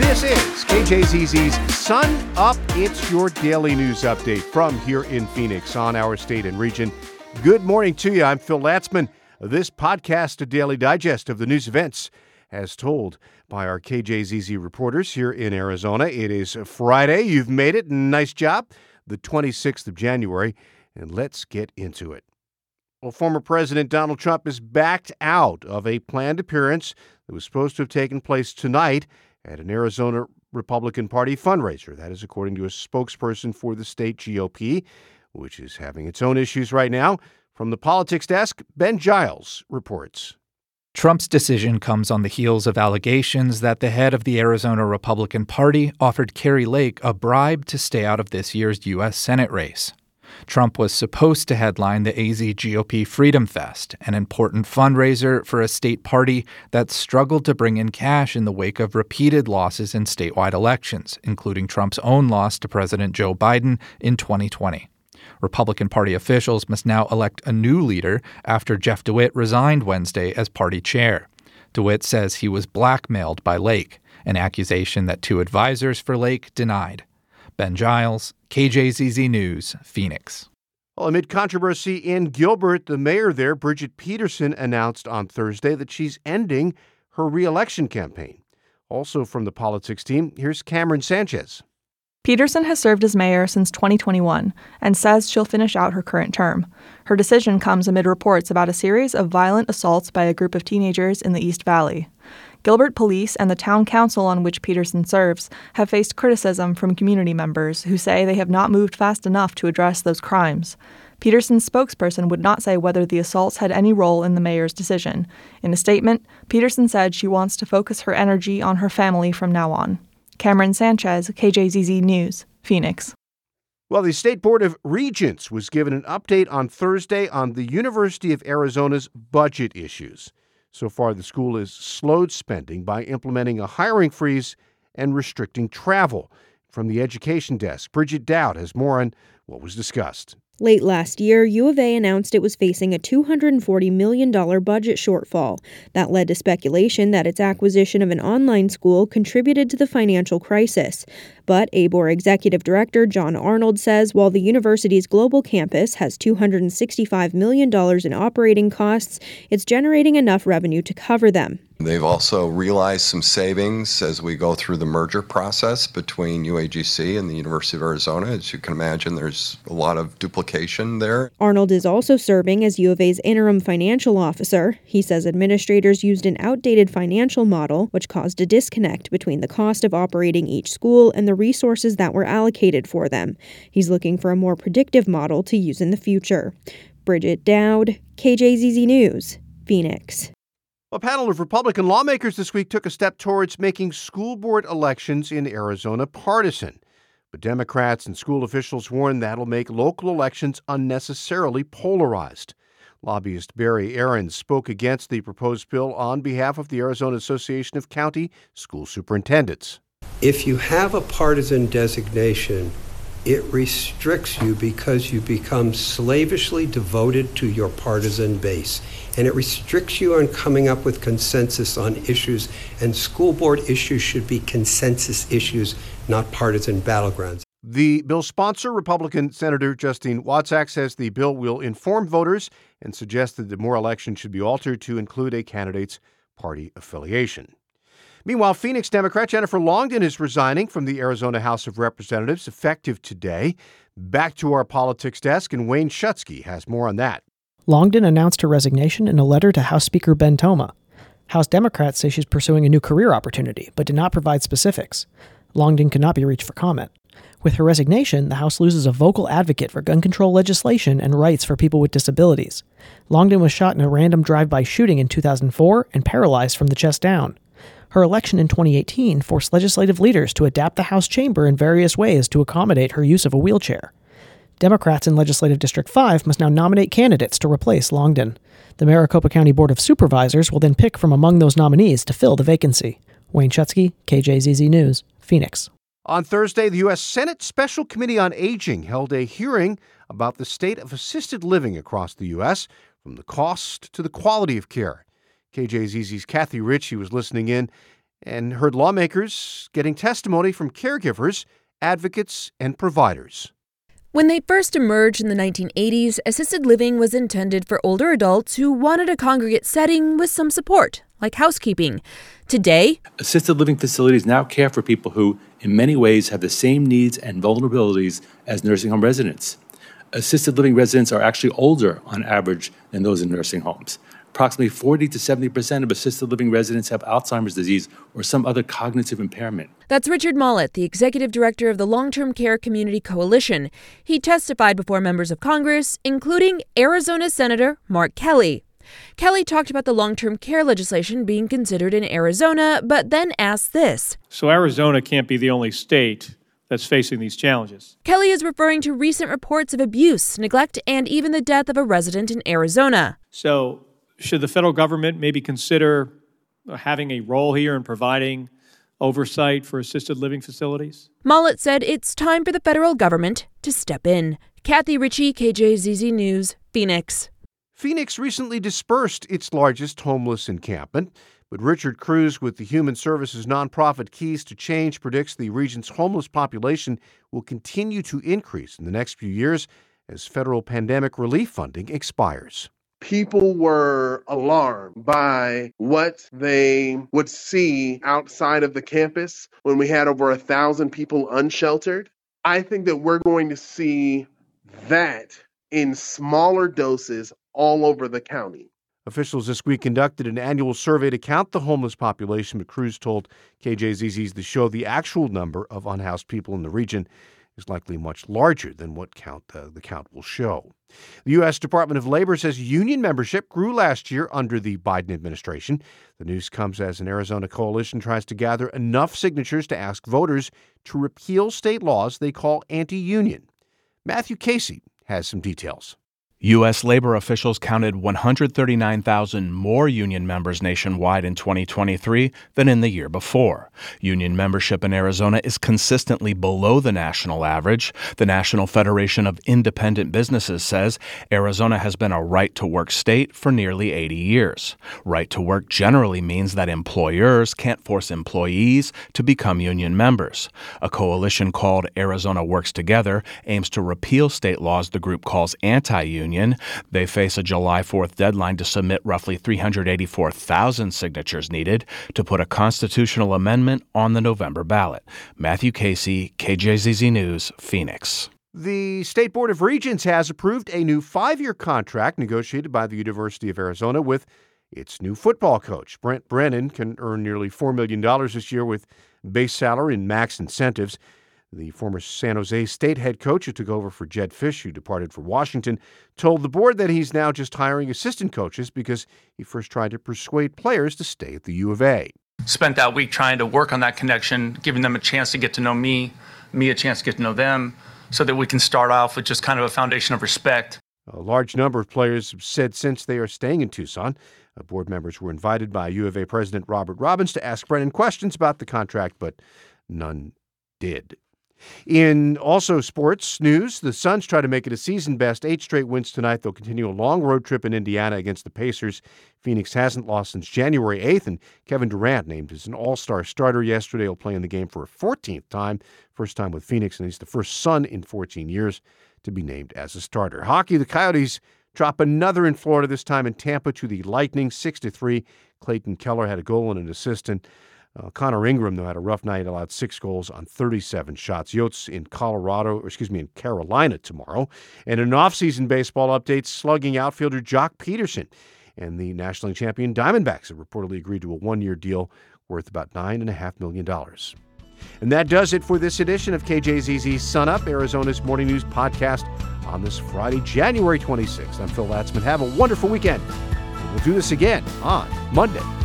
This is KJZZ's Sun Up. It's your daily news update from here in Phoenix on our state and region. Good morning to you. I'm Phil Latzman. This podcast, a daily digest of the news events, as told by our KJZZ reporters here in Arizona. It is Friday. You've made it. Nice job. The 26th of January. And let's get into it. Well, former President Donald Trump is backed out of a planned appearance that was supposed to have taken place tonight at an Arizona Republican Party fundraiser. That is according to a spokesperson for the state GOP, which is having its own issues right now. From the politics desk, Ben Giles reports. Trump's decision comes on the heels of allegations that the head of the Arizona Republican Party offered Kari Lake a bribe to stay out of this year's U.S. Senate race. Trump was supposed to headline the AZ GOP Freedom Fest, an important fundraiser for a state party that struggled to bring in cash in the wake of repeated losses in statewide elections, including Trump's own loss to President Joe Biden in 2020. Republican Party officials must now elect a new leader after Jeff DeWitt resigned Wednesday as party chair. DeWitt says he was blackmailed by Lake, an accusation that two advisors for Lake denied. Ben Giles, KJZZ News, Phoenix. Well, amid controversy in Gilbert, the mayor there, Brigette Peterson, announced on Thursday that she's ending her reelection campaign. Also from the politics team, here's Cameron Sanchez. Peterson has served as mayor since 2021 and says she'll finish out her current term. Her decision comes amid reports about a series of violent assaults by a group of teenagers in the East Valley. Gilbert Police and the town council on which Peterson serves have faced criticism from community members who say they have not moved fast enough to address those crimes. Peterson's spokesperson would not say whether the assaults had any role in the mayor's decision. In a statement, Peterson said she wants to focus her energy on her family from now on. Cameron Sanchez, KJZZ News, Phoenix. Well, the State Board of Regents was given an update on Thursday on the University of Arizona's budget issues. So far, the school has slowed spending by implementing a hiring freeze and restricting travel. From the education desk, Bridget Dowd has more on what was discussed. Late last year, U of A announced it was facing a $240 million budget shortfall. That led to speculation that its acquisition of an online school contributed to the financial crisis. But ABOR Executive Director John Arnold says while the university's global campus has $265 million in operating costs, it's generating enough revenue to cover them. They've also realized some savings as we go through the merger process between UAGC and the University of Arizona. As you can imagine, there's a lot of duplication there. Arnold is also serving as U of A's interim financial officer. He says administrators used an outdated financial model, which caused a disconnect between the cost of operating each school and the resources that were allocated for them. He's looking for a more predictive model to use in the future. Bridget Dowd, KJZZ News, Phoenix. A panel of Republican lawmakers this week took a step towards making school board elections in Arizona partisan. But Democrats and school officials warn that'll make local elections unnecessarily polarized. Lobbyist Barry Aarons spoke against the proposed bill on behalf of the Arizona Association of County School Superintendents. If you have a partisan designation, it restricts you because you become slavishly devoted to your partisan base. And it restricts you on coming up with consensus on issues. And school board issues should be consensus issues, not partisan battlegrounds. The bill sponsor, Republican Senator Justine Wadsack, says the bill will inform voters and suggested that the more elections should be altered to include a candidate's party affiliation. Meanwhile, Phoenix Democrat Jennifer Longdon is resigning from the Arizona House of Representatives effective today. Back to our politics desk, and Wayne Schutsky has more on that. Longdon announced her resignation in a letter to House Speaker Ben Toma. House Democrats say she's pursuing a new career opportunity, but did not provide specifics. Longdon could not be reached for comment. With her resignation, the House loses a vocal advocate for gun control legislation and rights for people with disabilities. Longdon was shot in a random drive by shooting in 2004 and paralyzed from the chest down. Her election in 2018 forced legislative leaders to adapt the House chamber in various ways to accommodate her use of a wheelchair. Democrats in Legislative District 5 must now nominate candidates to replace Longdon. The Maricopa County Board of Supervisors will then pick from among those nominees to fill the vacancy. Wayne Schutsky, KJZZ News, Phoenix. On Thursday, the U.S. Senate Special Committee on Aging held a hearing about the state of assisted living across the U.S., from the cost to the quality of care. KJZZ's Kathy Ritchie was listening in, and heard lawmakers getting testimony from caregivers, advocates, and providers. When they first emerged in the 1980s, assisted living was intended for older adults who wanted a congregate setting with some support, like housekeeping. Today, assisted living facilities now care for people who, in many ways, have the same needs and vulnerabilities as nursing home residents. Assisted living residents are actually older on average than those in nursing homes. Approximately 40 to 70 percent of assisted living residents have Alzheimer's disease or some other cognitive impairment. That's Richard Mollot, the executive director of the Long Term Care Community Coalition. He testified before members of Congress, including Arizona Senator Mark Kelly. Kelly talked about the long term care legislation being considered in Arizona, but then asked this So, Arizona can't be the only state that's facing these challenges. Kelly is referring to recent reports of abuse, neglect, and even the death of a resident in Arizona. So, should the federal government maybe consider having a role here in providing oversight for assisted living facilities? Mollot said it's time for the federal government to step in. Kathy Ritchie, KJZZ News, Phoenix. Phoenix recently dispersed its largest homeless encampment, but Richard Cruz with the Human Services nonprofit Keys to Change predicts the region's homeless population will continue to increase in the next few years as federal pandemic relief funding expires people were alarmed by what they would see outside of the campus when we had over a thousand people unsheltered. I think that we're going to see that in smaller doses all over the county. Officials this week conducted an annual survey to count the homeless population, but Cruz told KJZZ's The Show the actual number of unhoused people in the region is likely much larger than what count uh, the count will show. The U.S. Department of Labor says union membership grew last year under the Biden administration. The news comes as an Arizona coalition tries to gather enough signatures to ask voters to repeal state laws they call anti union. Matthew Casey has some details. U.S. labor officials counted 139,000 more union members nationwide in 2023 than in the year before. Union membership in Arizona is consistently below the national average. The National Federation of Independent Businesses says Arizona has been a right to work state for nearly 80 years. Right to work generally means that employers can't force employees to become union members. A coalition called Arizona Works Together aims to repeal state laws the group calls anti union Union. They face a July 4th deadline to submit roughly 384,000 signatures needed to put a constitutional amendment on the November ballot. Matthew Casey, KJZZ News, Phoenix. The State Board of Regents has approved a new five year contract negotiated by the University of Arizona with its new football coach. Brent Brennan can earn nearly $4 million this year with base salary and max incentives. The former San Jose State head coach who took over for Jedd Fisch, who departed for Washington, told the board that he's now just hiring assistant coaches because he first tried to persuade players to stay at the U of A. Spent that week trying to work on that connection, giving them a chance to get to know me, me a chance to get to know them, so that we can start off with just kind of a foundation of respect. A large number of players have said since they are staying in Tucson. Uh, board members were invited by U of A President Robert Robbins to ask Brennan questions about the contract, but none did. In also sports news, the Suns try to make it a season best eight straight wins tonight. They'll continue a long road trip in Indiana against the Pacers. Phoenix hasn't lost since January 8th, and Kevin Durant named as an all star starter yesterday. He'll play in the game for a 14th time, first time with Phoenix, and he's the first Sun in 14 years to be named as a starter. Hockey, the Coyotes drop another in Florida, this time in Tampa to the Lightning, 6 to 3. Clayton Keller had a goal and an assist. Uh, Connor Ingram, though, had a rough night, allowed six goals on 37 shots. Yotes in Colorado, or excuse me, in Carolina tomorrow. And an offseason baseball update, slugging outfielder Joc Pederson and the National League champion Diamondbacks have reportedly agreed to a one year deal worth about $9.5 million. And that does it for this edition of KJZZ Sun Up, Arizona's morning news podcast on this Friday, January 26th. I'm Phil Latzman. Have a wonderful weekend. We'll do this again on Monday.